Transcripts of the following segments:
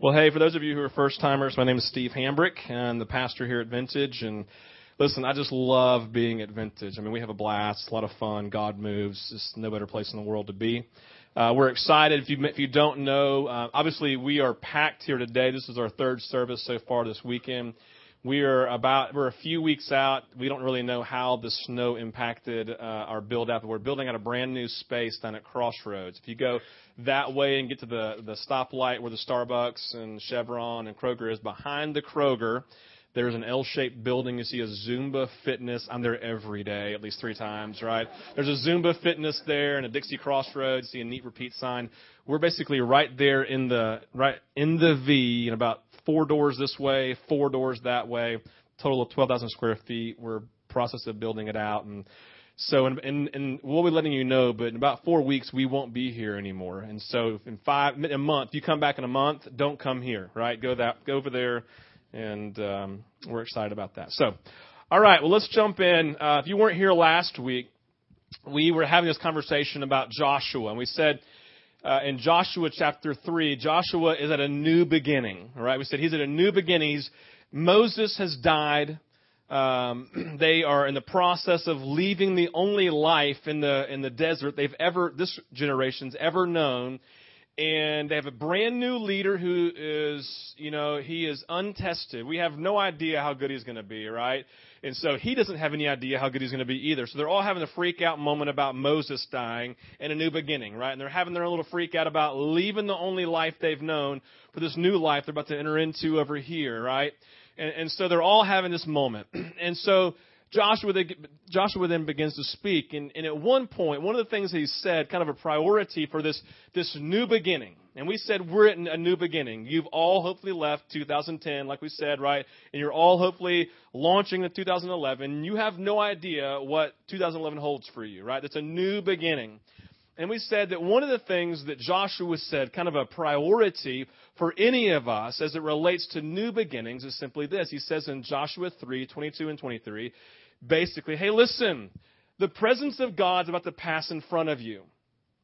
Well, hey, for those of you who are first timers, my name is Steve Hambrick, and the pastor here at Vintage. And listen, I just love being at Vintage. I mean, we have a blast, a lot of fun. God moves. It's no better place in the world to be. Uh, we're excited. If you if you don't know, uh, obviously we are packed here today. This is our third service so far this weekend. We are about we're a few weeks out. We don't really know how the snow impacted uh, our build out, but we're building out a brand new space down at Crossroads. If you go that way and get to the the stoplight where the Starbucks and Chevron and Kroger is behind the Kroger, there's an L-shaped building. You see a Zumba Fitness. I'm there every day, at least three times, right? There's a Zumba Fitness there and a Dixie Crossroads. See a neat repeat sign. We're basically right there in the right in the V, and about four doors this way, four doors that way, total of 12,000 square feet. We're process of building it out. And so, and, and, and we'll be letting you know, but in about four weeks, we won't be here anymore. And so in five, in a month, you come back in a month, don't come here, right? Go that, go over there. And, um, we're excited about that. So, all right, well, let's jump in. Uh, if you weren't here last week, we were having this conversation about Joshua, and we said, uh, in Joshua chapter 3, Joshua is at a new beginning. Right, we said he's at a new beginning. He's, Moses has died. Um, they are in the process of leaving the only life in the in the desert they've ever this generation's ever known, and they have a brand new leader who is you know he is untested. We have no idea how good he's going to be, right? And so he doesn't have any idea how good he's going to be either. So they're all having a freak out moment about Moses dying and a new beginning, right? And they're having their own little freak out about leaving the only life they've known for this new life they're about to enter into over here, right? And, and so they're all having this moment. And so Joshua, Joshua then begins to speak. And, and at one point, one of the things he said, kind of a priority for this, this new beginning, and we said we're at a new beginning. You've all hopefully left 2010, like we said, right? And you're all hopefully launching the 2011. You have no idea what 2011 holds for you, right? It's a new beginning. And we said that one of the things that Joshua said, kind of a priority for any of us as it relates to new beginnings, is simply this. He says in Joshua 3, 22 and 23, basically, hey, listen, the presence of God's about to pass in front of you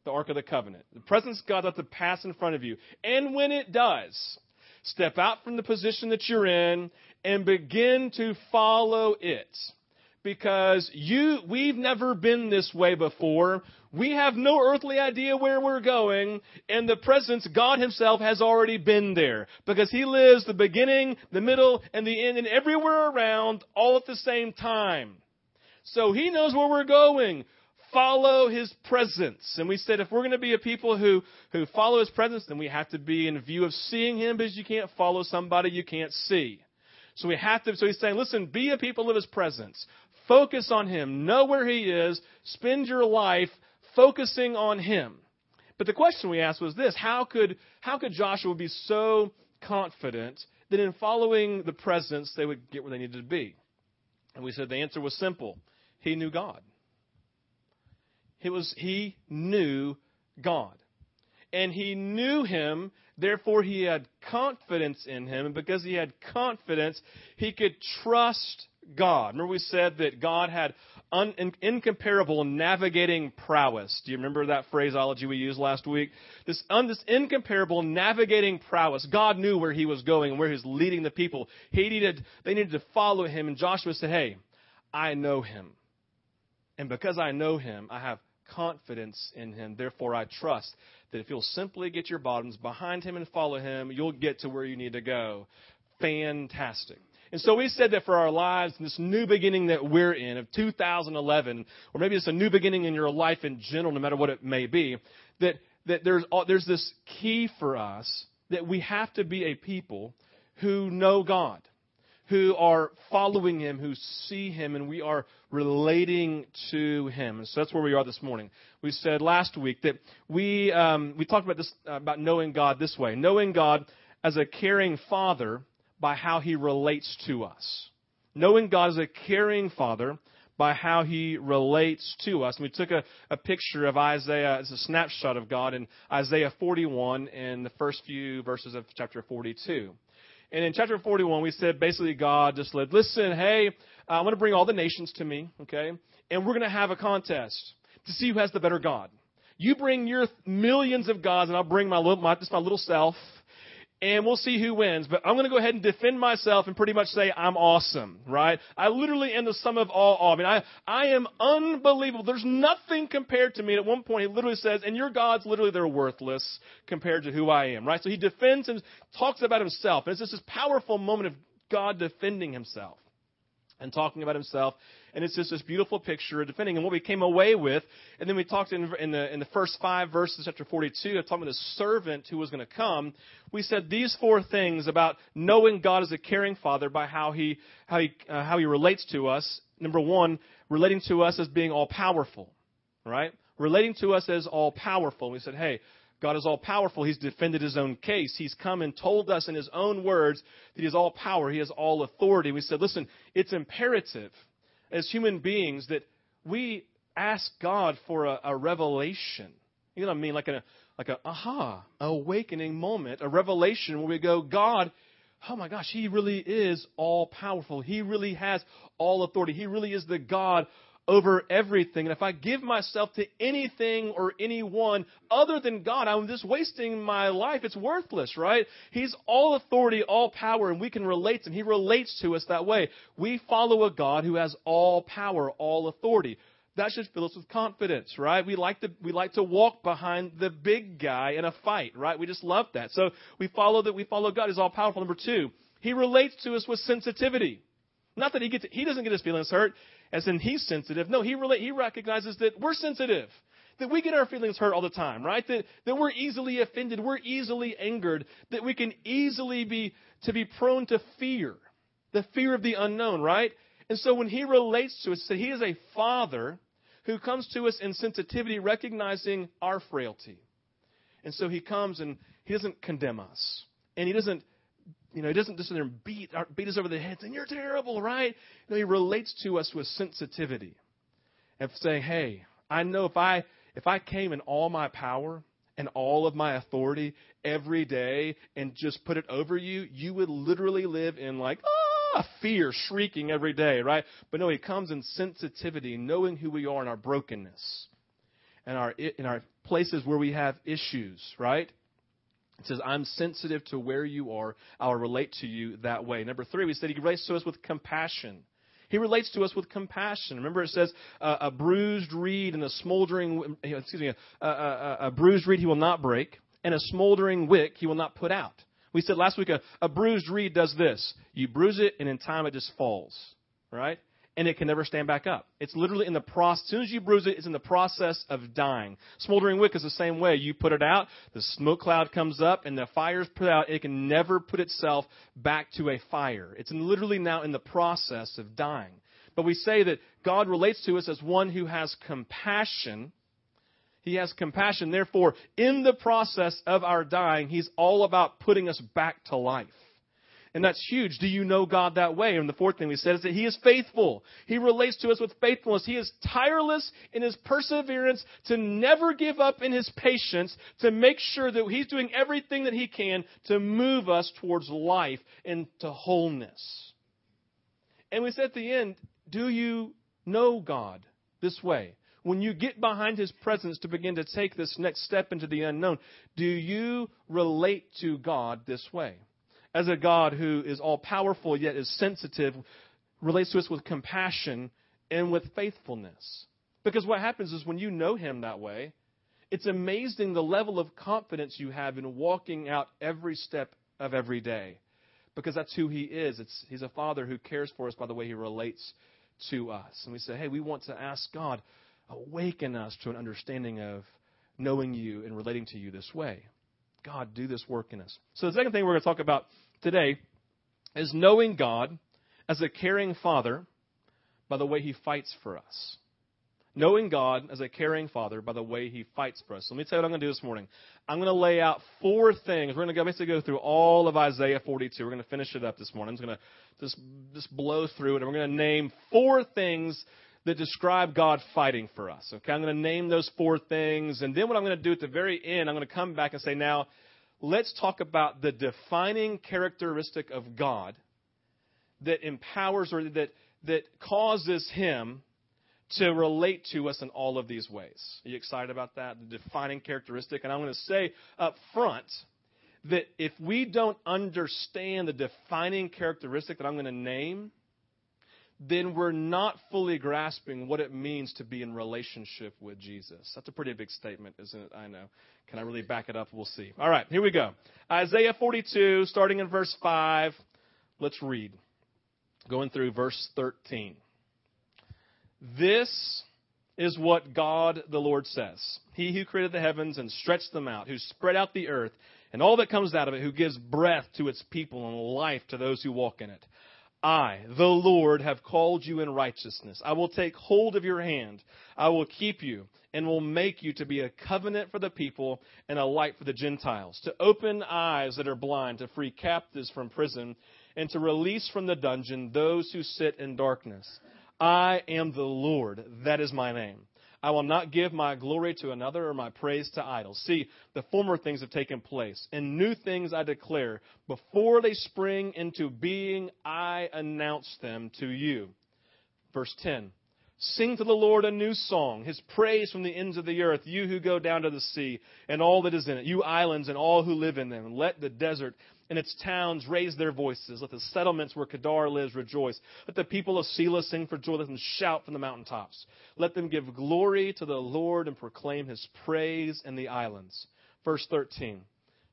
the Ark of the Covenant. The presence of God about to pass in front of you. And when it does, step out from the position that you're in and begin to follow it. Because you, we've never been this way before. We have no earthly idea where we're going, and the presence, God Himself has already been there. Because He lives the beginning, the middle, and the end, and everywhere around, all at the same time. So He knows where we're going follow his presence. And we said if we're going to be a people who, who follow his presence, then we have to be in view of seeing him because you can't follow somebody you can't see. So we have to, so he's saying, listen, be a people of his presence. Focus on him. Know where he is. Spend your life focusing on him. But the question we asked was this, how could, how could Joshua be so confident that in following the presence they would get where they needed to be? And we said the answer was simple. He knew God. It was he knew God. And he knew him, therefore he had confidence in him. And because he had confidence, he could trust God. Remember we said that God had un, in, incomparable navigating prowess. Do you remember that phraseology we used last week? This, un, this incomparable navigating prowess. God knew where he was going and where he was leading the people. He needed, they needed to follow him. And Joshua said, hey, I know him. And because I know him, I have confidence in him. Therefore, I trust that if you'll simply get your bottoms behind him and follow him, you'll get to where you need to go. Fantastic. And so we said that for our lives, this new beginning that we're in of 2011, or maybe it's a new beginning in your life in general, no matter what it may be, that, that there's, there's this key for us that we have to be a people who know God who are following him, who see him, and we are relating to him. And so that's where we are this morning. We said last week that we um, we talked about this about knowing God this way, knowing God as a caring father by how he relates to us, knowing God as a caring father by how he relates to us. And we took a, a picture of Isaiah, it's a snapshot of God in Isaiah 41 in the first few verses of chapter 42. And in chapter 41, we said basically God just said, listen, hey, I'm going to bring all the nations to me, okay? And we're going to have a contest to see who has the better God. You bring your millions of gods, and I'll bring my little, my, just my little self. And we'll see who wins. But I'm going to go ahead and defend myself and pretty much say I'm awesome, right? I literally am the sum of all. all. I mean, I, I am unbelievable. There's nothing compared to me. And at one point, he literally says, and your gods, literally, they're worthless compared to who I am, right? So he defends and talks about himself. And it's just this powerful moment of God defending himself and talking about himself. And it's just this beautiful picture of defending and what we came away with. And then we talked in, in the, in the first five verses, chapter 42, of talking about the servant who was going to come. We said these four things about knowing God as a caring father by how he, how he, uh, how he relates to us. Number one, relating to us as being all powerful, right? Relating to us as all powerful. We said, hey, God is all powerful. He's defended his own case. He's come and told us in his own words that he has all power. He has all authority. We said, listen, it's imperative as human beings that we ask God for a, a revelation. You know what I mean? Like a, like a aha, awakening moment, a revelation where we go, God, oh my gosh, He really is all powerful. He really has all authority. He really is the God over everything. And if I give myself to anything or anyone other than God, I'm just wasting my life. It's worthless, right? He's all authority, all power, and we can relate to Him. He relates to us that way. We follow a God who has all power, all authority. That should fill us with confidence, right? We like to we like to walk behind the big guy in a fight, right? We just love that. So we follow that we follow God He's all powerful. Number two, He relates to us with sensitivity. Not that he gets he doesn't get his feelings hurt as in he's sensitive. No, he he recognizes that we're sensitive. That we get our feelings hurt all the time, right? That, that we're easily offended, we're easily angered, that we can easily be, to be prone to fear. The fear of the unknown, right? And so when he relates to us, so he is a father who comes to us in sensitivity, recognizing our frailty. And so he comes and he doesn't condemn us. And he doesn't you know, he doesn't just sit there and beat, beat us over the head saying, You're terrible, right? No, he relates to us with sensitivity and saying, Hey, I know if I if I came in all my power and all of my authority every day and just put it over you, you would literally live in like ah, fear, shrieking every day, right? But no, he comes in sensitivity, knowing who we are in our brokenness and our in our places where we have issues, right? It says, I'm sensitive to where you are. I'll relate to you that way. Number three, we said he relates to us with compassion. He relates to us with compassion. Remember, it says, uh, a bruised reed and a smoldering, excuse me, a, a, a, bruised reed he will not break, and a smoldering wick he will not put out. We said last week, a, a bruised reed does this. You bruise it, and in time it just falls. Right? And it can never stand back up. It's literally in the process. As soon as you bruise it, it's in the process of dying. Smoldering wick is the same way. You put it out, the smoke cloud comes up, and the fire is put out. It can never put itself back to a fire. It's literally now in the process of dying. But we say that God relates to us as one who has compassion. He has compassion. Therefore, in the process of our dying, He's all about putting us back to life. And that's huge. Do you know God that way? And the fourth thing we said is that He is faithful. He relates to us with faithfulness. He is tireless in His perseverance to never give up in His patience to make sure that He's doing everything that He can to move us towards life and to wholeness. And we said at the end, do you know God this way? When you get behind His presence to begin to take this next step into the unknown, do you relate to God this way? As a God who is all powerful yet is sensitive, relates to us with compassion and with faithfulness. Because what happens is when you know Him that way, it's amazing the level of confidence you have in walking out every step of every day. Because that's who He is. It's, he's a Father who cares for us by the way He relates to us. And we say, hey, we want to ask God, awaken us to an understanding of knowing you and relating to you this way. God, do this work in us. So the second thing we're going to talk about today is knowing God as a caring father by the way he fights for us. Knowing God as a caring father by the way he fights for us. Let me tell you what I'm going to do this morning. I'm going to lay out four things. We're going to basically go through all of Isaiah 42. We're going to finish it up this morning. I'm just going to just, just blow through it. And we're going to name four things that describe God fighting for us. Okay, I'm going to name those four things. And then what I'm going to do at the very end, I'm going to come back and say, now, let's talk about the defining characteristic of God that empowers or that, that causes him to relate to us in all of these ways. Are you excited about that? The defining characteristic. And I'm going to say up front that if we don't understand the defining characteristic that I'm going to name, then we're not fully grasping what it means to be in relationship with Jesus. That's a pretty big statement, isn't it? I know. Can I really back it up? We'll see. All right, here we go. Isaiah 42, starting in verse 5. Let's read. Going through verse 13. This is what God the Lord says. He who created the heavens and stretched them out, who spread out the earth and all that comes out of it, who gives breath to its people and life to those who walk in it. I, the Lord, have called you in righteousness. I will take hold of your hand. I will keep you and will make you to be a covenant for the people and a light for the Gentiles, to open eyes that are blind, to free captives from prison, and to release from the dungeon those who sit in darkness. I am the Lord. That is my name. I will not give my glory to another or my praise to idols. See, the former things have taken place, and new things I declare. Before they spring into being, I announce them to you. Verse 10. Sing to the Lord a new song, his praise from the ends of the earth, you who go down to the sea, and all that is in it, you islands and all who live in them. Let the desert and its towns raise their voices. Let the settlements where Kedar lives rejoice. Let the people of Sela sing for joy. Let them shout from the mountaintops. Let them give glory to the Lord and proclaim his praise in the islands. Verse 13.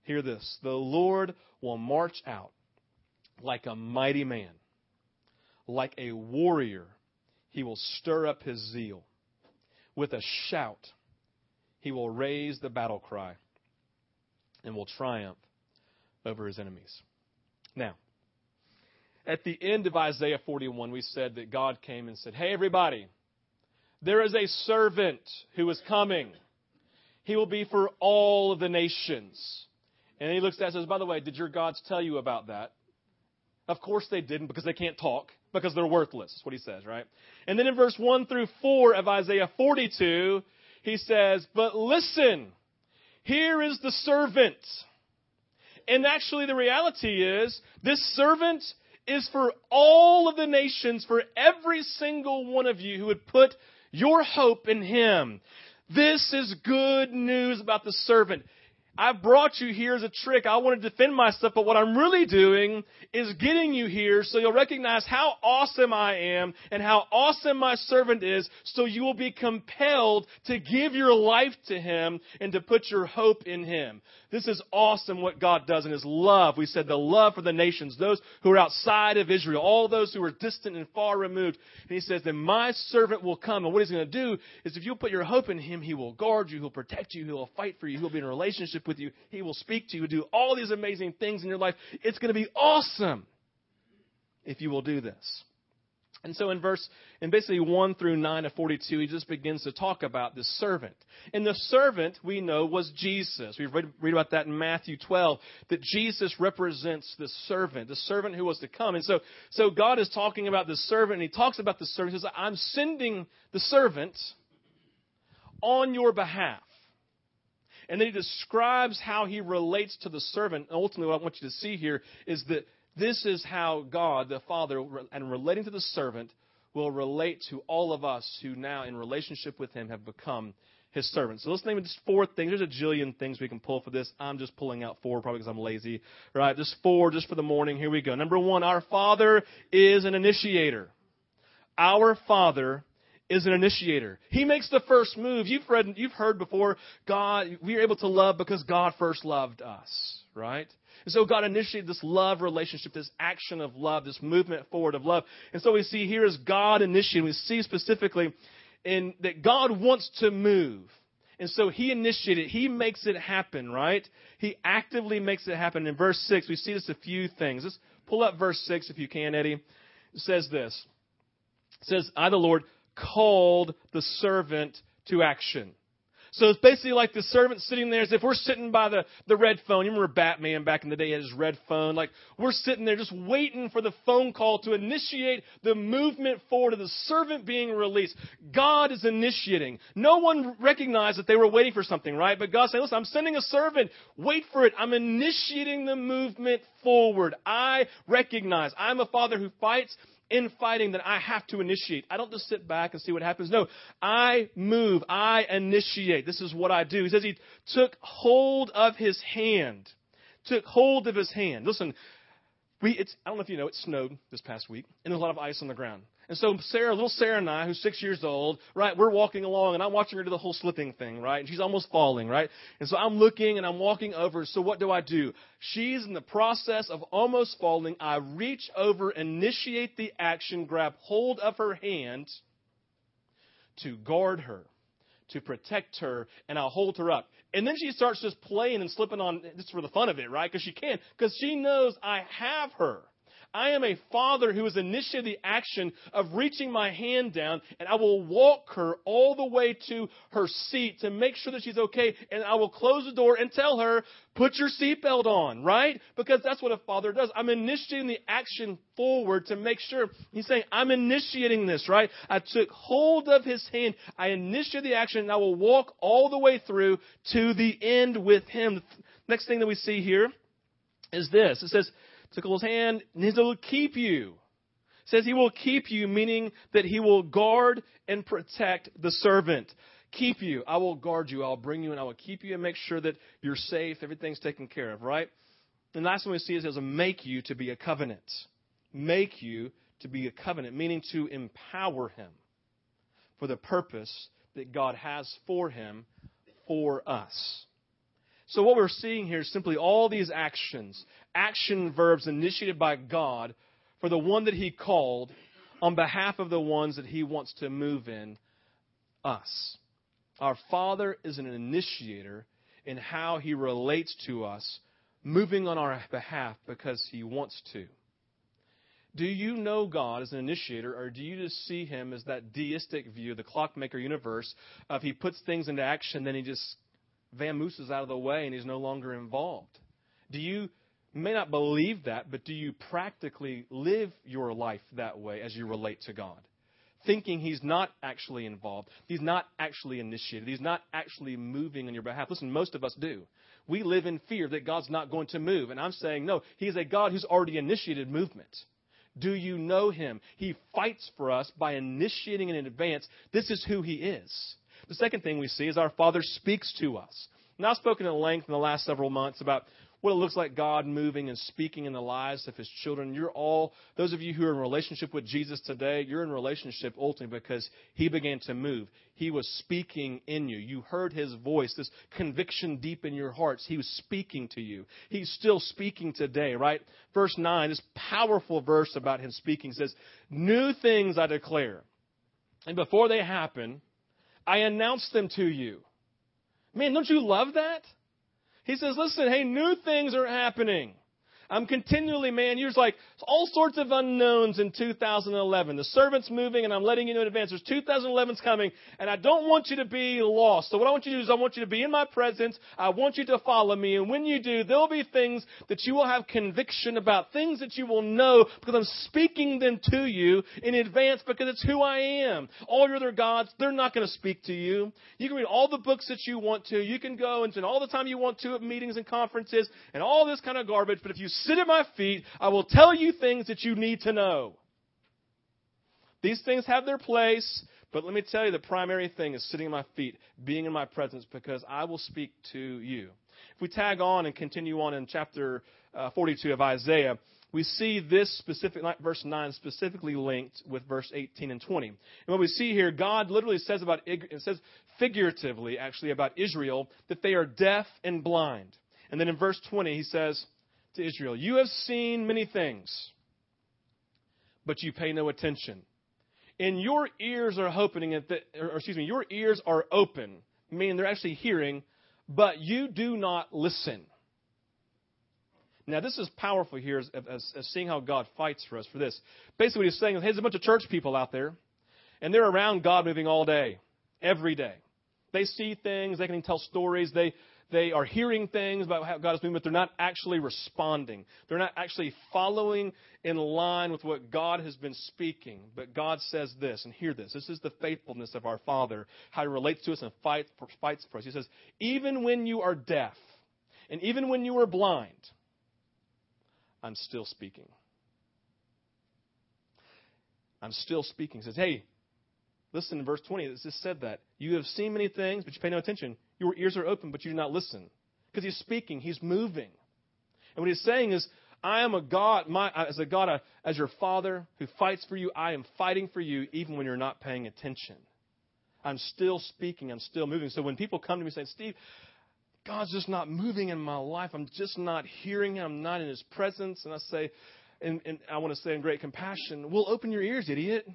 Hear this. The Lord will march out like a mighty man, like a warrior. He will stir up his zeal. With a shout, he will raise the battle cry and will triumph over his enemies. Now, at the end of Isaiah 41, we said that God came and said, Hey, everybody, there is a servant who is coming. He will be for all of the nations. And he looks at us and says, By the way, did your gods tell you about that? Of course they didn't because they can't talk, because they're worthless. What he says, right? And then in verse 1 through 4 of Isaiah 42, he says, But listen, here is the servant and actually, the reality is, this servant is for all of the nations, for every single one of you who would put your hope in him. This is good news about the servant. I brought you here as a trick. I want to defend myself, but what I'm really doing is getting you here so you'll recognize how awesome I am and how awesome my servant is so you will be compelled to give your life to him and to put your hope in him. This is awesome what God does in His love. We said the love for the nations, those who are outside of Israel, all those who are distant and far removed. And He says, then my servant will come. And what He's going to do is if you put your hope in Him, He will guard you, He'll protect you, He'll fight for you, He'll be in a relationship with you, He will speak to you, do all these amazing things in your life. It's going to be awesome if you will do this. And so in verse, in basically 1 through 9 of 42, he just begins to talk about the servant. And the servant, we know, was Jesus. We read, read about that in Matthew 12, that Jesus represents the servant, the servant who was to come. And so, so God is talking about the servant, and he talks about the servant. He says, I'm sending the servant on your behalf. And then he describes how he relates to the servant. And ultimately, what I want you to see here is that this is how God, the Father, and relating to the servant, will relate to all of us who now, in relationship with Him, have become His servants. So let's name just four things. There's a jillion things we can pull for this. I'm just pulling out four, probably because I'm lazy. Right? Just four, just for the morning. Here we go. Number one, our Father is an initiator. Our Father is an initiator. He makes the first move. You've read, you've heard before, God, we are able to love because God first loved us, right? And so God initiated this love relationship, this action of love, this movement forward of love. And so we see here is God initiating. We see specifically in that God wants to move. And so he initiated, he makes it happen, right? He actively makes it happen. In verse 6, we see just a few things. Let's pull up verse 6 if you can, Eddie. It says this. It says, I, the Lord, called the servant to action. So it's basically like the servant sitting there as if we're sitting by the, the red phone. You remember Batman back in the day he had his red phone? Like we're sitting there just waiting for the phone call to initiate the movement forward of the servant being released. God is initiating. No one recognized that they were waiting for something, right? But God saying, listen, I'm sending a servant. Wait for it. I'm initiating the movement forward. I recognize I'm a father who fights in fighting that I have to initiate. I don't just sit back and see what happens. No, I move. I initiate. This is what I do. He says he took hold of his hand took hold of his hand. Listen, we, it's, I don't know if you know, it snowed this past week, and there's a lot of ice on the ground. And so Sarah, little Sarah and I, who's six years old, right, we're walking along, and I'm watching her do the whole slipping thing, right? And she's almost falling, right? And so I'm looking and I'm walking over. So what do I do? She's in the process of almost falling. I reach over, initiate the action, grab hold of her hand to guard her to protect her, and I'll hold her up. And then she starts just playing and slipping on just for the fun of it, right? Because she can, because she knows I have her. I am a father who has initiated the action of reaching my hand down, and I will walk her all the way to her seat to make sure that she's okay, and I will close the door and tell her, put your seatbelt on, right? Because that's what a father does. I'm initiating the action forward to make sure. He's saying, I'm initiating this, right? I took hold of his hand, I initiated the action, and I will walk all the way through to the end with him. Next thing that we see here is this. It says, tickle his hand, and he will keep you. Says he will keep you, meaning that he will guard and protect the servant. Keep you. I will guard you. I'll bring you and I will keep you and make sure that you're safe. Everything's taken care of, right? And last one we see is he'll make you to be a covenant. Make you to be a covenant, meaning to empower him for the purpose that God has for him for us. So what we're seeing here is simply all these actions, action verbs initiated by God for the one that he called on behalf of the ones that he wants to move in us. Our Father is an initiator in how he relates to us, moving on our behalf because he wants to. Do you know God as an initiator, or do you just see him as that deistic view, the clockmaker universe, of he puts things into action, then he just Van Moose out of the way and he's no longer involved. Do you may not believe that, but do you practically live your life that way as you relate to God? Thinking he's not actually involved, he's not actually initiated, he's not actually moving on your behalf. Listen, most of us do. We live in fear that God's not going to move. And I'm saying, no, he's a God who's already initiated movement. Do you know him? He fights for us by initiating in advance. This is who he is. The second thing we see is our Father speaks to us. Now, I've spoken at length in the last several months about what it looks like God moving and speaking in the lives of His children. You're all, those of you who are in relationship with Jesus today, you're in relationship ultimately because He began to move. He was speaking in you. You heard His voice, this conviction deep in your hearts. He was speaking to you. He's still speaking today, right? Verse 9, this powerful verse about Him speaking says, New things I declare. And before they happen, I announce them to you. Man, don't you love that? He says, listen, hey, new things are happening. I'm continually, man, you're like all sorts of unknowns in 2011. The servant's moving, and I'm letting you know in advance. There's 2011's coming, and I don't want you to be lost. So what I want you to do is I want you to be in my presence. I want you to follow me, and when you do, there'll be things that you will have conviction about, things that you will know because I'm speaking them to you in advance because it's who I am. All your other gods, they're not going to speak to you. You can read all the books that you want to. You can go and spend all the time you want to at meetings and conferences and all this kind of garbage. But if you sit at my feet. I will tell you things that you need to know. These things have their place, but let me tell you the primary thing is sitting at my feet, being in my presence, because I will speak to you. If we tag on and continue on in chapter uh, 42 of Isaiah, we see this specific, verse 9 specifically linked with verse 18 and 20. And what we see here, God literally says about, it says figuratively actually about Israel, that they are deaf and blind. And then in verse 20, he says, to Israel, You have seen many things, but you pay no attention. And your ears are opening at the, or excuse me, your ears are open, meaning they're actually hearing, but you do not listen. Now, this is powerful here as, as, as seeing how God fights for us for this. Basically, what he's saying is, hey, there's a bunch of church people out there, and they're around God moving all day, every day. They see things, they can tell stories, they, they are hearing things about how God is moving, but they're not actually responding. They're not actually following in line with what God has been speaking. But God says this, and hear this. This is the faithfulness of our Father, how He relates to us and fight for, fights for us. He says, even when you are deaf, and even when you are blind, I'm still speaking. I'm still speaking. He says, hey, listen in verse 20. It just said that. You have seen many things, but you pay no attention. Your ears are open, but you do not listen. Because he's speaking, he's moving. And what he's saying is, I am a God, my, as a God, as your father who fights for you, I am fighting for you even when you're not paying attention. I'm still speaking, I'm still moving. So when people come to me saying, Steve, God's just not moving in my life. I'm just not hearing Him. I'm not in His presence. And I say, and, and I want to say in great compassion, well, open your ears, idiot.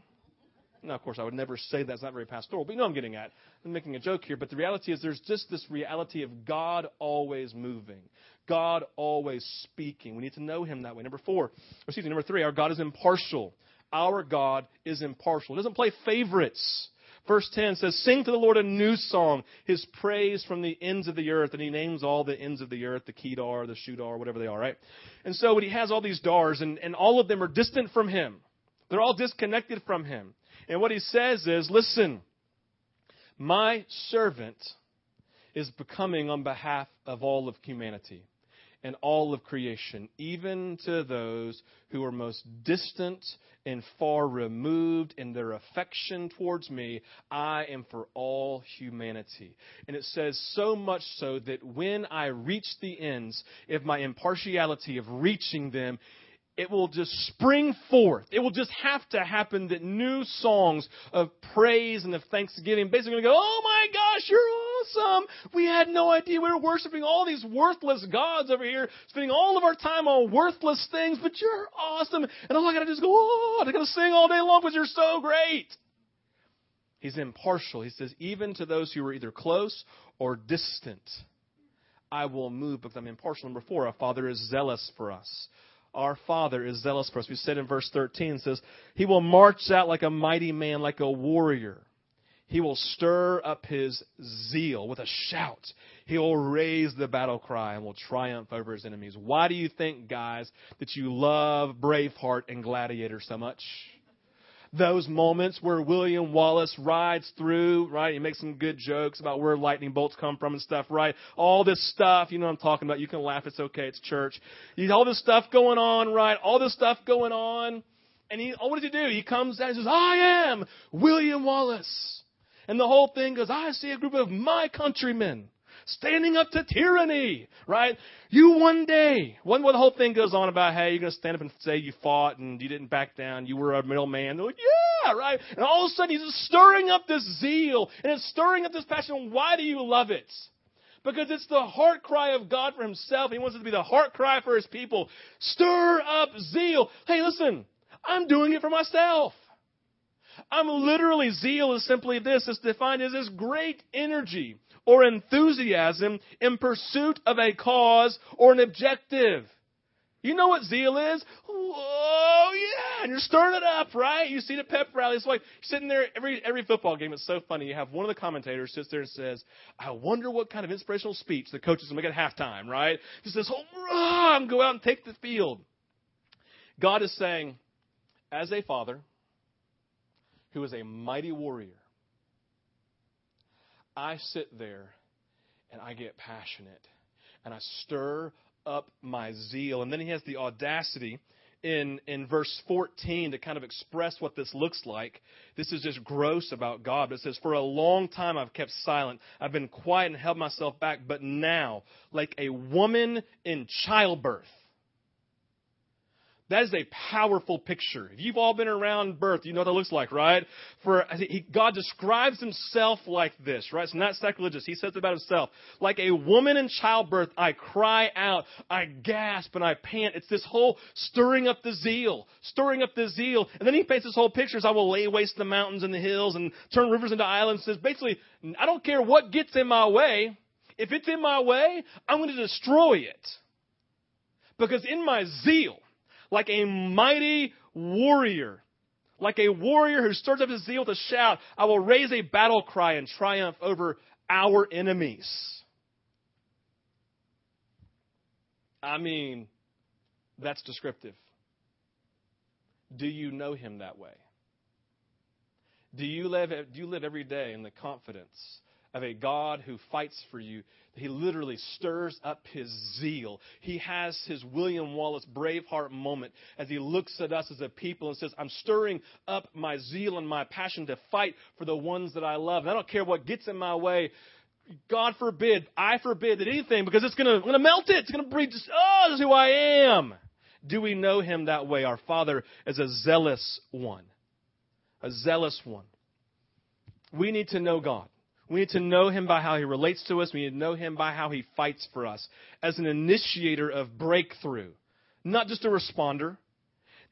Now, of course, I would never say that's not very pastoral, but you know I'm getting at. I'm making a joke here, but the reality is there's just this reality of God always moving, God always speaking. We need to know Him that way. Number four, excuse me, number three, our God is impartial. Our God is impartial. He doesn't play favorites. Verse 10 says, Sing to the Lord a new song, his praise from the ends of the earth. And he names all the ends of the earth, the Kedar, the Shudar, whatever they are, right? And so he has all these dars, and, and all of them are distant from him. They're all disconnected from him. And what he says is, Listen, my servant is becoming on behalf of all of humanity and all of creation, even to those who are most distant and far removed in their affection towards me. I am for all humanity. And it says so much so that when I reach the ends of my impartiality of reaching them, it will just spring forth. It will just have to happen that new songs of praise and of thanksgiving basically going to go, oh my gosh, you're awesome. We had no idea we were worshiping all these worthless gods over here, spending all of our time on worthless things, but you're awesome. And all I got to is go, oh, I'm going to sing all day long because you're so great. He's impartial. He says, even to those who are either close or distant, I will move because I'm impartial. Number four, our Father is zealous for us our Father is zealous for us. We said in verse 13, says, He will march out like a mighty man, like a warrior. He will stir up his zeal with a shout. He will raise the battle cry and will triumph over his enemies. Why do you think, guys, that you love Braveheart and Gladiator so much? Those moments where William Wallace rides through, right? He makes some good jokes about where lightning bolts come from and stuff, right? All this stuff, you know what I'm talking about. You can laugh, it's okay, it's church. You all this stuff going on, right? All this stuff going on. And he, oh, what does he do? He comes out and says, I am William Wallace. And the whole thing goes, I see a group of my countrymen standing up to tyranny, right? You one day, one where the whole thing goes on about, hey, you're going to stand up and say you fought and you didn't back down, you were a middleman. They're like, yeah, right? And all of a sudden he's stirring up this zeal and it's stirring up this passion. Why do you love it? Because it's the heart cry of God for himself. He wants it to be the heart cry for his people. Stir up zeal. Hey, listen, I'm doing it for myself. I'm literally, zeal is simply this. It's defined as this great energy or enthusiasm in pursuit of a cause or an objective. You know what zeal is? Oh yeah, and you're stirring it up, right? You see the pep rally. It's like sitting there every every football game. It's so funny. You have one of the commentators sits there and says, "I wonder what kind of inspirational speech the coaches will make at halftime." Right? Just this whole go out and take the field. God is saying, as a father who is a mighty warrior, I sit there and I get passionate and I stir up my zeal. And then he has the audacity in, in verse 14 to kind of express what this looks like. This is just gross about God. It says, For a long time I've kept silent. I've been quiet and held myself back. But now, like a woman in childbirth, that is a powerful picture. If you've all been around birth, you know what that looks like, right? For he, God describes himself like this, right? It's not sacrilegious. He says about himself, like a woman in childbirth, I cry out, I gasp, and I pant. It's this whole stirring up the zeal, stirring up the zeal. And then he paints this whole picture as I will lay waste the mountains and the hills and turn rivers into islands. Says basically, I don't care what gets in my way. If it's in my way, I'm going to destroy it. Because in my zeal, like a mighty warrior. Like a warrior who stirs up his zeal to shout, I will raise a battle cry and triumph over our enemies. I mean, that's descriptive. Do you know him that way? Do you live, do you live every day in the confidence of a God who fights for you. He literally stirs up his zeal. He has his William Wallace Braveheart moment as he looks at us as a people and says, I'm stirring up my zeal and my passion to fight for the ones that I love. And I don't care what gets in my way. God forbid, I forbid that anything, because it's going to, melt it. It's going to breathe, just, oh, this is who I am. Do we know him that way? Our Father is a zealous one. A zealous one. We need to know God. We need to know him by how he relates to us. We need to know him by how he fights for us as an initiator of breakthrough, not just a responder.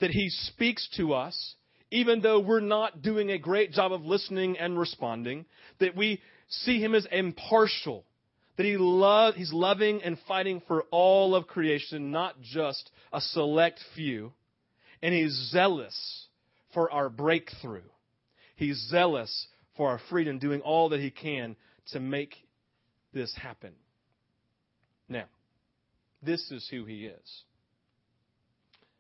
That he speaks to us, even though we're not doing a great job of listening and responding. That we see him as impartial. That he love, he's loving and fighting for all of creation, not just a select few. And he's zealous for our breakthrough. He's zealous for our freedom, doing all that He can to make this happen. Now, this is who He is.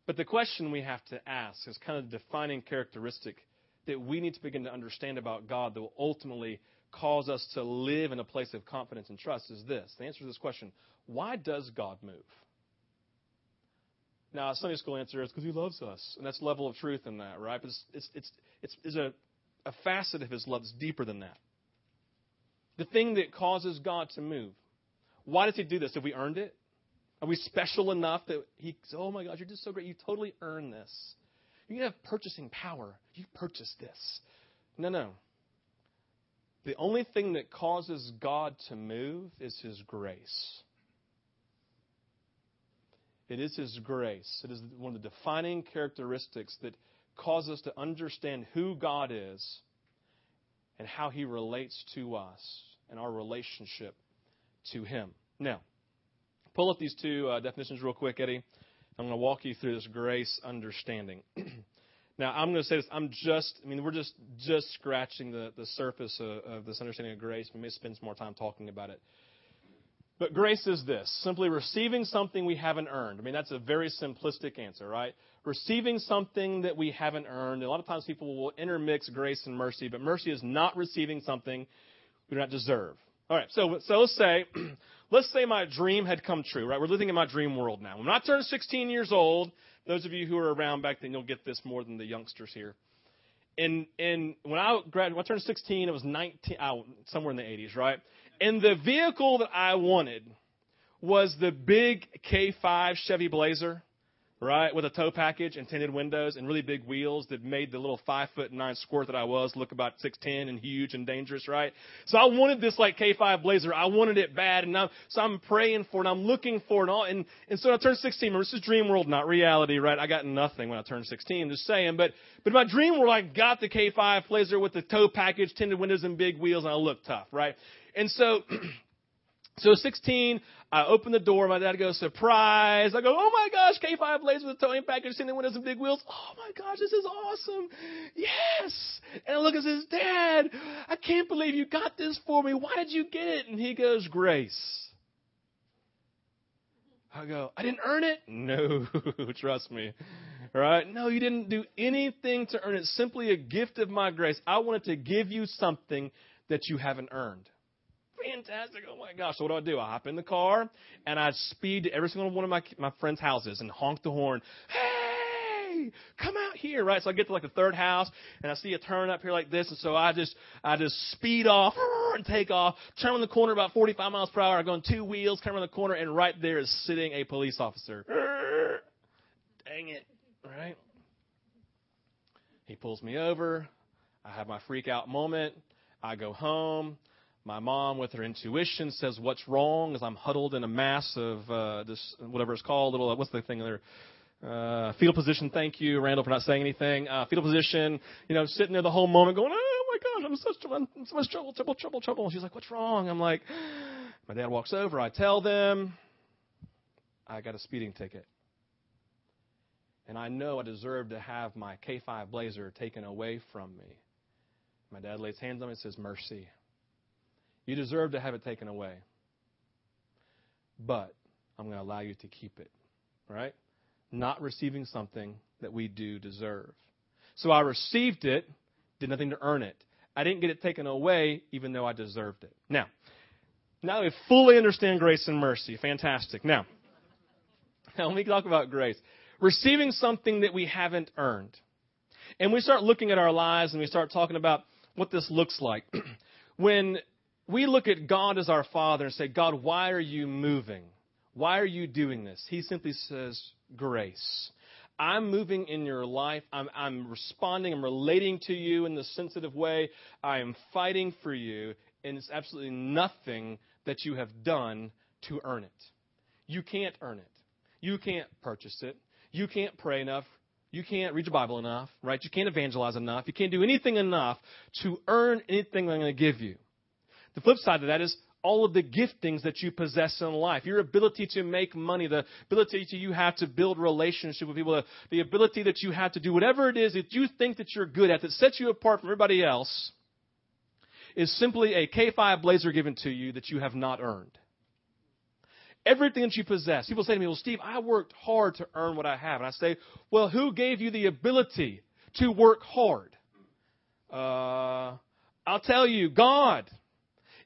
But the question we have to ask is kind of the defining characteristic that we need to begin to understand about God that will ultimately cause us to live in a place of confidence and trust is this. The answer to this question why does God move? Now, a Sunday school answer is because He loves us. And that's level of truth in that, right? But it's, it's, it's, it's, it's a a facet of his love that's deeper than that. The thing that causes God to move. Why does he do this? Have we earned it? Are we special enough that he Oh my gosh, you're just so great. You totally earned this. You have purchasing power. You purchased this. No, no. The only thing that causes God to move is his grace. It is his grace. It is one of the defining characteristics that cause us to understand who God is and how He relates to us and our relationship to Him. Now, pull up these two uh, definitions real quick, Eddie. I'm going to walk you through this grace understanding. now, I'm going to say this. I'm just, I mean, we're just just scratching the, the surface of, of this understanding of grace. We may spend some more time talking about it. But grace is this simply receiving something we haven't earned. I mean, that's a very simplistic answer, right? Receiving something that we haven't earned. A lot of times people will intermix grace and mercy, but mercy is not receiving something we do not deserve. All right, so, so let's say, let's say my dream had come true, right? We're living in my dream world now. When I turned 16 years old, those of you who are around back then, you'll get this more than the youngsters here. And, and when I graduated, when I turned 16, it was 19, oh, somewhere in the 80s, right? And the vehicle that I wanted was the big K5 Chevy Blazer, right, with a tow package and tinted windows and really big wheels that made the little five foot nine squirt that I was look about six ten and huge and dangerous, right? So I wanted this like K5 Blazer. I wanted it bad, and I'm, so I'm praying for it. I'm looking for it, and all. And and so I turned 16. Remember, this is dream world, not reality, right? I got nothing when I turned 16. Just saying, but but in my dream world, I got the K5 Blazer with the tow package, tinted windows, and big wheels, and I looked tough, right? And so, so 16, I open the door. My dad goes, surprise. I go, oh my gosh, K5 Blazer with a towing package, sitting windows and big wheels. Oh my gosh, this is awesome. Yes. And I look and says, Dad, I can't believe you got this for me. Why did you get it? And he goes, grace. I go, I didn't earn it? No, trust me. Right? No, you didn't do anything to earn it. Simply a gift of my grace. I wanted to give you something that you haven't earned fantastic. Oh my gosh. So what do I do? I hop in the car and I speed to every single one of my, my friends' houses and honk the horn. Hey, come out here, right? So I get to like the third house and I see a turn up here like this. And so I just, I just speed off and take off, turn on the corner about 45 miles per hour. I go on two wheels, come around the corner and right there is sitting a police officer. Dang it, right? He pulls me over. I have my freak out moment. I go home. My mom, with her intuition, says what's wrong as I'm huddled in a mass of uh, this, whatever it's called, little, what's the thing there? Uh, fetal position, thank you, Randall, for not saying anything. Uh, fetal position, you know, sitting there the whole moment going, oh my gosh, I'm such, I'm so much trouble, trouble, trouble, trouble. And she's like, what's wrong? I'm like, my dad walks over, I tell them, I got a speeding ticket. And I know I deserve to have my K5 Blazer taken away from me. My dad lays hands on me and says, mercy. You deserve to have it taken away. But I'm going to allow you to keep it. Right? Not receiving something that we do deserve. So I received it, did nothing to earn it. I didn't get it taken away, even though I deserved it. Now, now that we fully understand grace and mercy. Fantastic. Now, now let me talk about grace. Receiving something that we haven't earned. And we start looking at our lives and we start talking about what this looks like. when we look at God as our Father and say, God, why are you moving? Why are you doing this? He simply says, grace. I'm moving in your life. I'm, I'm responding. I'm relating to you in the sensitive way. I am fighting for you. And it's absolutely nothing that you have done to earn it. You can't earn it. You can't purchase it. You can't pray enough. You can't read your Bible enough, right? You can't evangelize enough. You can't do anything enough to earn anything I'm going to give you. The flip side of that is all of the giftings that you possess in life, your ability to make money, the ability you have to build relationship with people, the, the ability that you have to do whatever it is that you think that you're good at that sets you apart from everybody else is simply a K5 blazer given to you that you have not earned. Everything that you possess. People say to me, well, Steve, I worked hard to earn what I have. And I say, well, who gave you the ability to work hard? Uh, I'll tell you, God.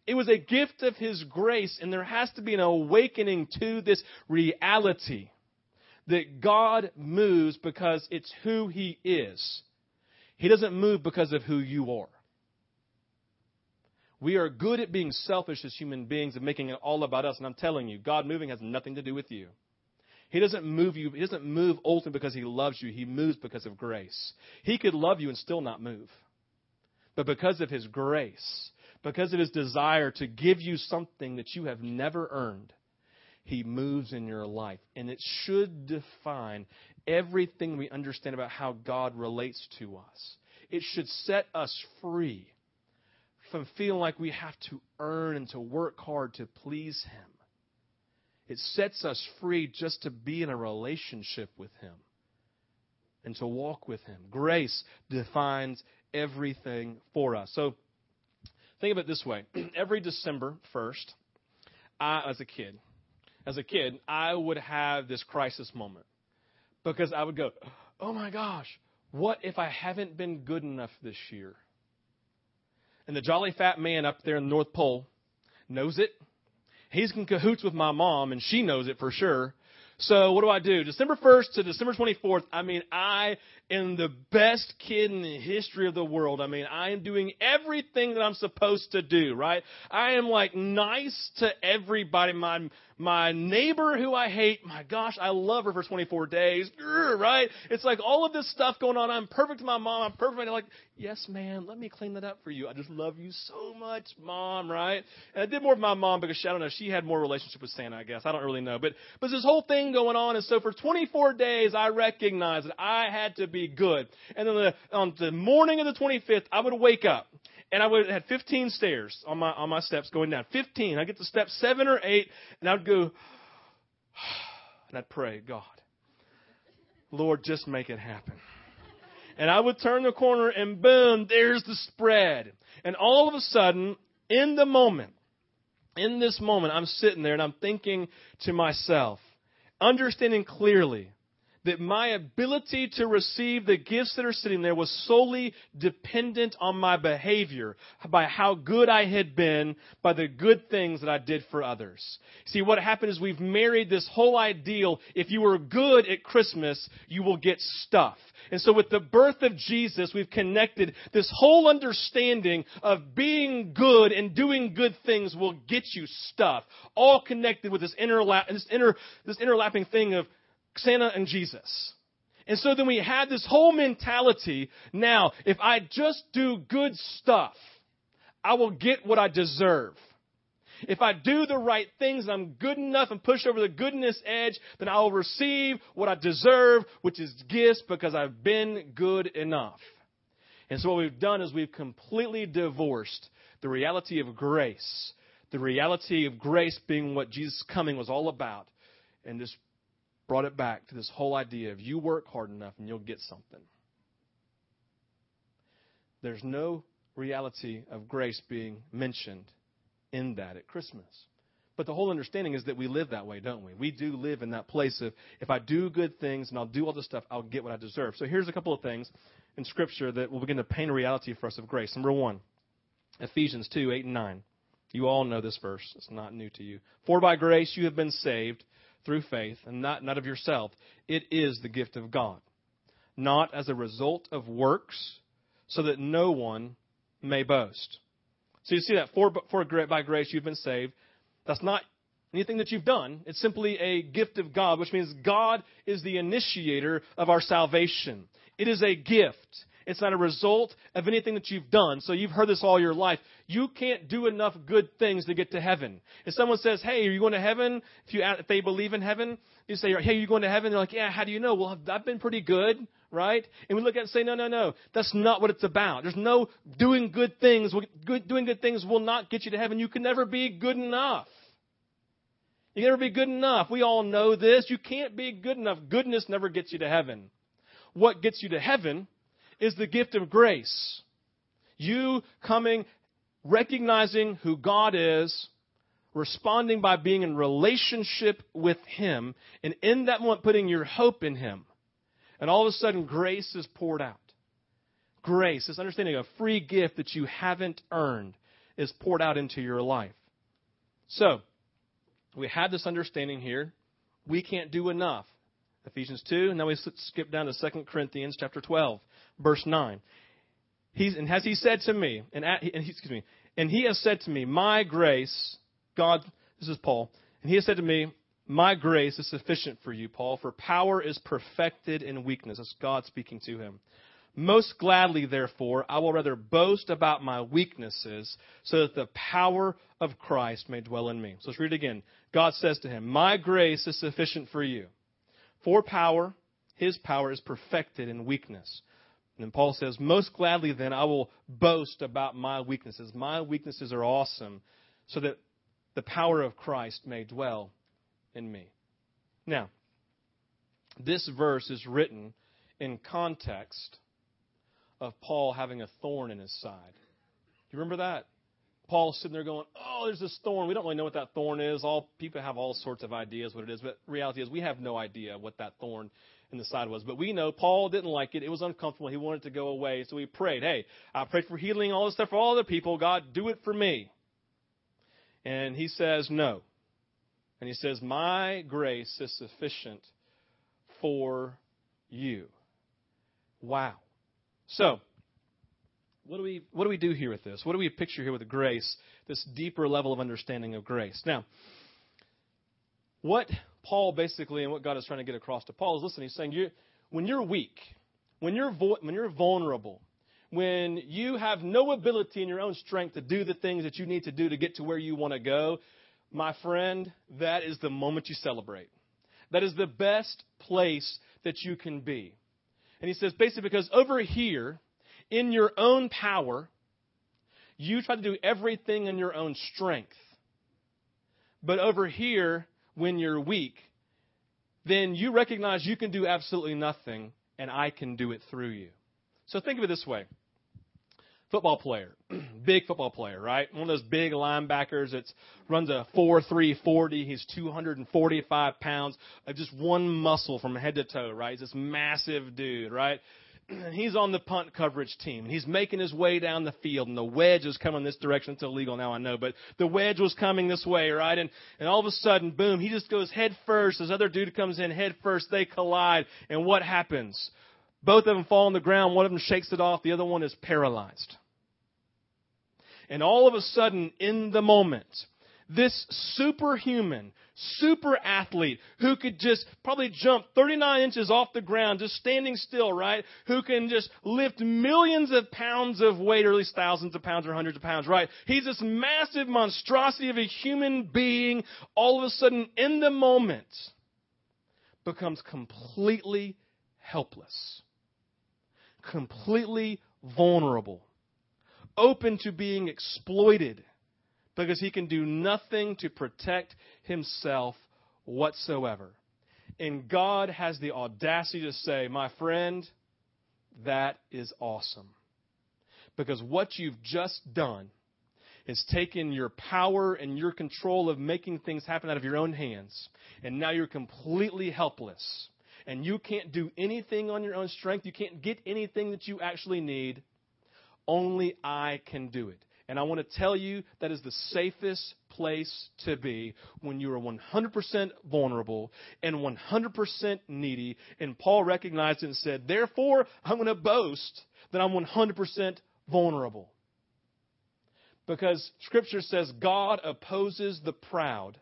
It was a gift of His grace, and there has to be an awakening to this reality that God moves because it's who He is. He doesn't move because of who you are. We are good at being selfish as human beings and making it all about us. And I'm telling you, God moving has nothing to do with you. He doesn't move you. He doesn't move ultimately because he loves you. He moves because of grace. He could love you and still not move. But because of his grace, because of his desire to give you something that you have never earned, he moves in your life. And it should define everything we understand about how God relates to us. It should set us free from feeling like we have to earn and to work hard to please him. It sets us free just to be in a relationship with him and to walk with him. Grace defines everything for us. So, Think of it this way. Every December 1st, I, as a kid, as a kid, I would have this crisis moment because I would go, oh my gosh, what if I haven't been good enough this year? And the jolly fat man up there in the North Pole knows it. He's in cahoots with my mom, and she knows it for sure. So what do I do? December 1st to December 24th, I mean, I am the best kid in the history of the world. I mean, I am doing everything that I'm supposed to do, right? I am like nice to everybody. My, my neighbor who I hate, my gosh, I love her for 24 days, right? It's like all of this stuff going on. I'm perfect to my mom. I'm perfect. I'm like, yes, man, let me clean that up for you. I just love you so much, mom, right? And I did more of my mom because she, I don't know, she had more relationship with Santa, I guess. I don't really know. But, but this whole thing going on. And so for 24 days, I recognized that I had to be good. And then the, on the morning of the 25th, I would wake up and I would have 15 stairs on my on my steps going down. 15. I get to step seven or eight, and I'd go, and I'd pray, God, Lord, just make it happen. And I would turn the corner, and boom, there's the spread. And all of a sudden, in the moment, in this moment, I'm sitting there and I'm thinking to myself, understanding clearly that my ability to receive the gifts that are sitting there was solely dependent on my behavior, by how good I had been, by the good things that I did for others. See, what happened is we've married this whole ideal, if you are good at Christmas, you will get stuff. And so with the birth of Jesus, we've connected this whole understanding of being good and doing good things will get you stuff. All connected with this, interlap, this, inter, this interlapping thing of Santa and Jesus. And so then we had this whole mentality. Now, if I just do good stuff, I will get what I deserve. If I do the right things and I'm good enough and push over the goodness edge, then I will receive what I deserve, which is gifts because I've been good enough. And so what we've done is we've completely divorced the reality of grace, the reality of grace being what Jesus' coming was all about, and just brought it back to this whole idea of you work hard enough and you'll get something. There's no reality of grace being mentioned in that at Christmas. But the whole understanding is that we live that way, don't we? We do live in that place of if I do good things and I'll do all this stuff, I'll get what I deserve. So here's a couple of things in Scripture that will begin to paint a reality for us of grace. Number one, Ephesians 2 8 and 9. You all know this verse, it's not new to you. For by grace you have been saved through faith, and not, not of yourself. It is the gift of God, not as a result of works, so that no one may boast. So you see that for, for by grace you've been saved. That's not anything that you've done. It's simply a gift of God, which means God is the initiator of our salvation. It is a gift. It's not a result of anything that you've done. So you've heard this all your life. You can't do enough good things to get to heaven. If someone says, "Hey, are you going to heaven?" If you if they believe in heaven, you say, "Hey, are you going to heaven?" They're like, "Yeah." How do you know? Well, I've been pretty good, right? And we look at it and say, "No, no, no. That's not what it's about. There's no doing good things. Good, doing good things will not get you to heaven. You can never be good enough." You can never be good enough. We all know this. You can't be good enough. Goodness never gets you to heaven. What gets you to heaven is the gift of grace. You coming, recognizing who God is, responding by being in relationship with Him, and in that moment putting your hope in Him. And all of a sudden, grace is poured out. Grace, this understanding of a free gift that you haven't earned, is poured out into your life. So, we had this understanding here. We can't do enough. Ephesians 2, and then we skip down to 2 Corinthians chapter 12, verse 9. He's, and has he said to me, and, at, and he, excuse me, and he has said to me, my grace, God, this is Paul, and he has said to me, my grace is sufficient for you, Paul, for power is perfected in weakness. That's God speaking to him. Most gladly, therefore, I will rather boast about my weaknesses, so that the power of Christ may dwell in me. So let's read it again. God says to him, My grace is sufficient for you. For power, his power is perfected in weakness. And Paul says, Most gladly then I will boast about my weaknesses. My weaknesses are awesome, so that the power of Christ may dwell in me. Now, this verse is written in context of Paul having a thorn in his side. Do you remember that? Paul's sitting there going, "Oh, there's this thorn. We don't really know what that thorn is. All people have all sorts of ideas what it is, but reality is we have no idea what that thorn in the side was. But we know Paul didn't like it. It was uncomfortable. He wanted to go away, so he prayed, "Hey, I prayed for healing, all this stuff for all the people. God, do it for me." And he says, "No." And he says, "My grace is sufficient for you." Wow. So, what do we what do we do here with this? What do we picture here with grace? This deeper level of understanding of grace. Now, what Paul basically and what God is trying to get across to Paul is listen. He's saying you when you're weak, when you're vo- when you're vulnerable, when you have no ability in your own strength to do the things that you need to do to get to where you want to go, my friend, that is the moment you celebrate. That is the best place that you can be. And he says basically because over here in your own power, you try to do everything in your own strength. But over here, when you're weak, then you recognize you can do absolutely nothing, and I can do it through you. So think of it this way football player, big football player, right? One of those big linebackers that runs a 4-3 40. He's 245 pounds of just one muscle from head to toe, right? He's this massive dude, right? he's on the punt coverage team he's making his way down the field and the wedge is coming this direction. It's illegal now, I know, but the wedge was coming this way, right? And, and all of a sudden, boom, he just goes head first. This other dude comes in head first. They collide. And what happens? Both of them fall on the ground. One of them shakes it off. The other one is paralyzed. And all of a sudden, in the moment, this superhuman, super athlete who could just probably jump 39 inches off the ground just standing still, right? Who can just lift millions of pounds of weight, or at least thousands of pounds or hundreds of pounds, right? He's this massive monstrosity of a human being all of a sudden in the moment becomes completely helpless, completely vulnerable, open to being exploited because he can do nothing to protect himself whatsoever. And God has the audacity to say, My friend, that is awesome. Because what you've just done is taken your power and your control of making things happen out of your own hands, and now you're completely helpless. And you can't do anything on your own strength. You can't get anything that you actually need. Only I can do it. And I want to tell you that is the safest place to be when you are 100% vulnerable and 100% needy. And Paul recognized it and said, Therefore, I'm going to boast that I'm 100% vulnerable. Because Scripture says God opposes the proud,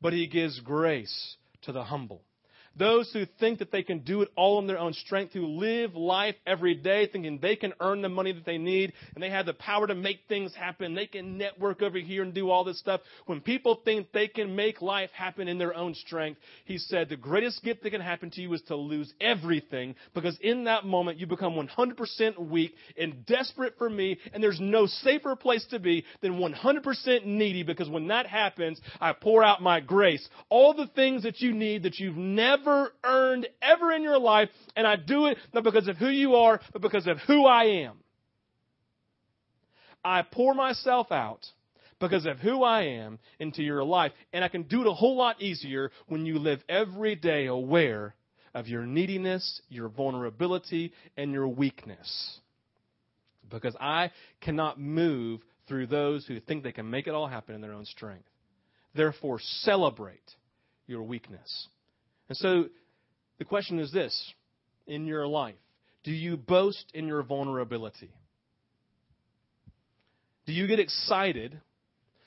but He gives grace to the humble. Those who think that they can do it all on their own strength, who live life every day thinking they can earn the money that they need and they have the power to make things happen. They can network over here and do all this stuff. When people think they can make life happen in their own strength, he said the greatest gift that can happen to you is to lose everything because in that moment you become 100% weak and desperate for me and there's no safer place to be than 100% needy because when that happens, I pour out my grace. All the things that you need that you've never ever earned ever in your life. And I do it not because of who you are, but because of who I am. I pour myself out because of who I am into your life. And I can do it a whole lot easier when you live every day aware of your neediness, your vulnerability, and your weakness. Because I cannot move through those who think they can make it all happen in their own strength. Therefore, celebrate your weakness. And so the question is this in your life do you boast in your vulnerability? Do you get excited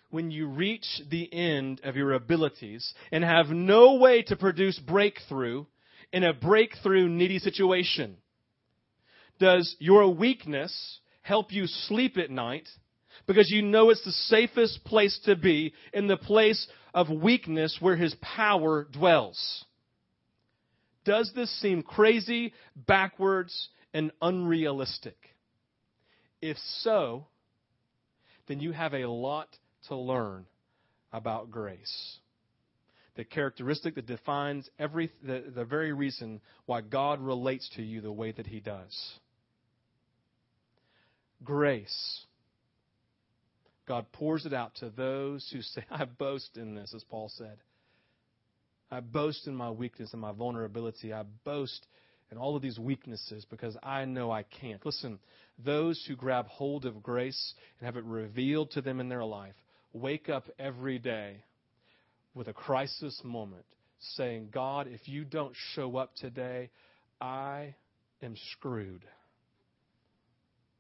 when you reach the end of your abilities and have no way to produce breakthrough in a breakthrough needy situation? Does your weakness help you sleep at night because you know it's the safest place to be in the place of weakness where his power dwells? Does this seem crazy, backwards, and unrealistic? If so, then you have a lot to learn about grace. The characteristic that defines every, the, the very reason why God relates to you the way that He does. Grace. God pours it out to those who say, I boast in this, as Paul said. I boast in my weakness and my vulnerability. I boast in all of these weaknesses because I know I can't. Listen, those who grab hold of grace and have it revealed to them in their life wake up every day with a crisis moment saying, God, if you don't show up today, I am screwed.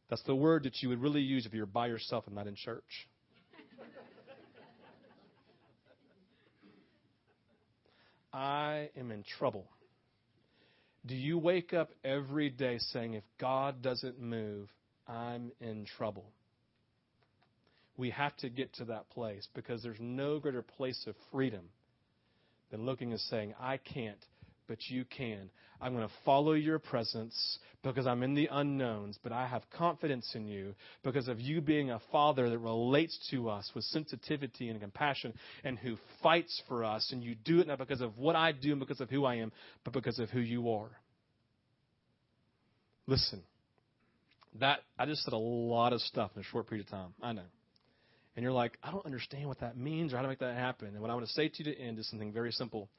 That's the word that you would really use if you're by yourself and not in church. I am in trouble. Do you wake up every day saying, if God doesn't move, I'm in trouble? We have to get to that place because there's no greater place of freedom than looking and saying, I can't, but you can. I'm going to follow your presence because I'm in the unknowns, but I have confidence in you because of you being a father that relates to us with sensitivity and compassion and who fights for us. And you do it not because of what I do and because of who I am, but because of who you are. Listen, that I just said a lot of stuff in a short period of time. I know. And you're like, I don't understand what that means or how to make that happen. And what I want to say to you to end is something very simple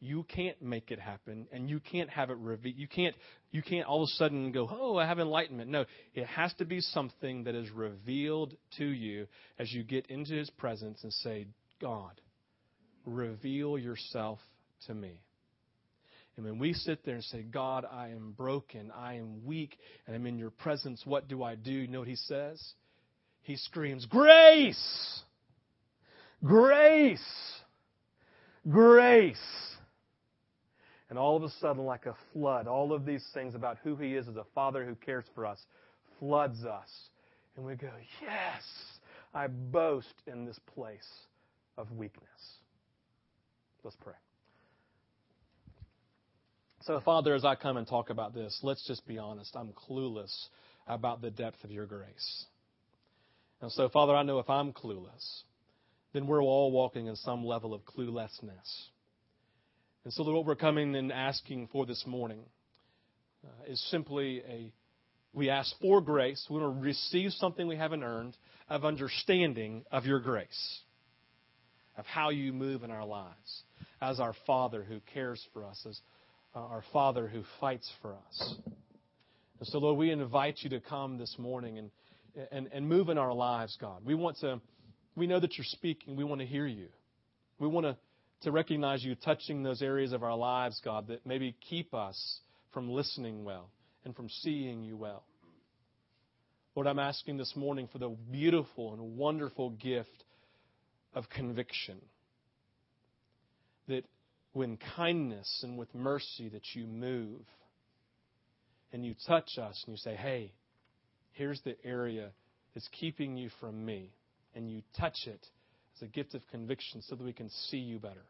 you can't make it happen and you can't have it revealed. You can't, you can't all of a sudden go, oh, I have enlightenment. No, it has to be something that is revealed to you as you get into his presence and say, God, reveal yourself to me. And when we sit there and say, God, I am broken, I am weak, and I'm in your presence, what do I do? You know what he says? He screams, Grace! Grace! Grace! And all of a sudden, like a flood, all of these things about who He is as a Father who cares for us floods us. And we go, Yes, I boast in this place of weakness. Let's pray. So, Father, as I come and talk about this, let's just be honest. I'm clueless about the depth of your grace. And so, Father, I know if I'm clueless, then we're all walking in some level of cluelessness. And so, what we're coming and asking for this morning uh, is simply a we ask for grace. We want to receive something we haven't earned of understanding of your grace, of how you move in our lives, as our Father who cares for us, as uh, our Father who fights for us. And so, Lord, we invite you to come this morning and, and, and move in our lives, God. We want to, we know that you're speaking. We want to hear you. We want to to recognize you touching those areas of our lives, God, that maybe keep us from listening well and from seeing you well. Lord, I'm asking this morning for the beautiful and wonderful gift of conviction. That when kindness and with mercy that you move and you touch us and you say, hey, here's the area that's keeping you from me. And you touch it as a gift of conviction so that we can see you better.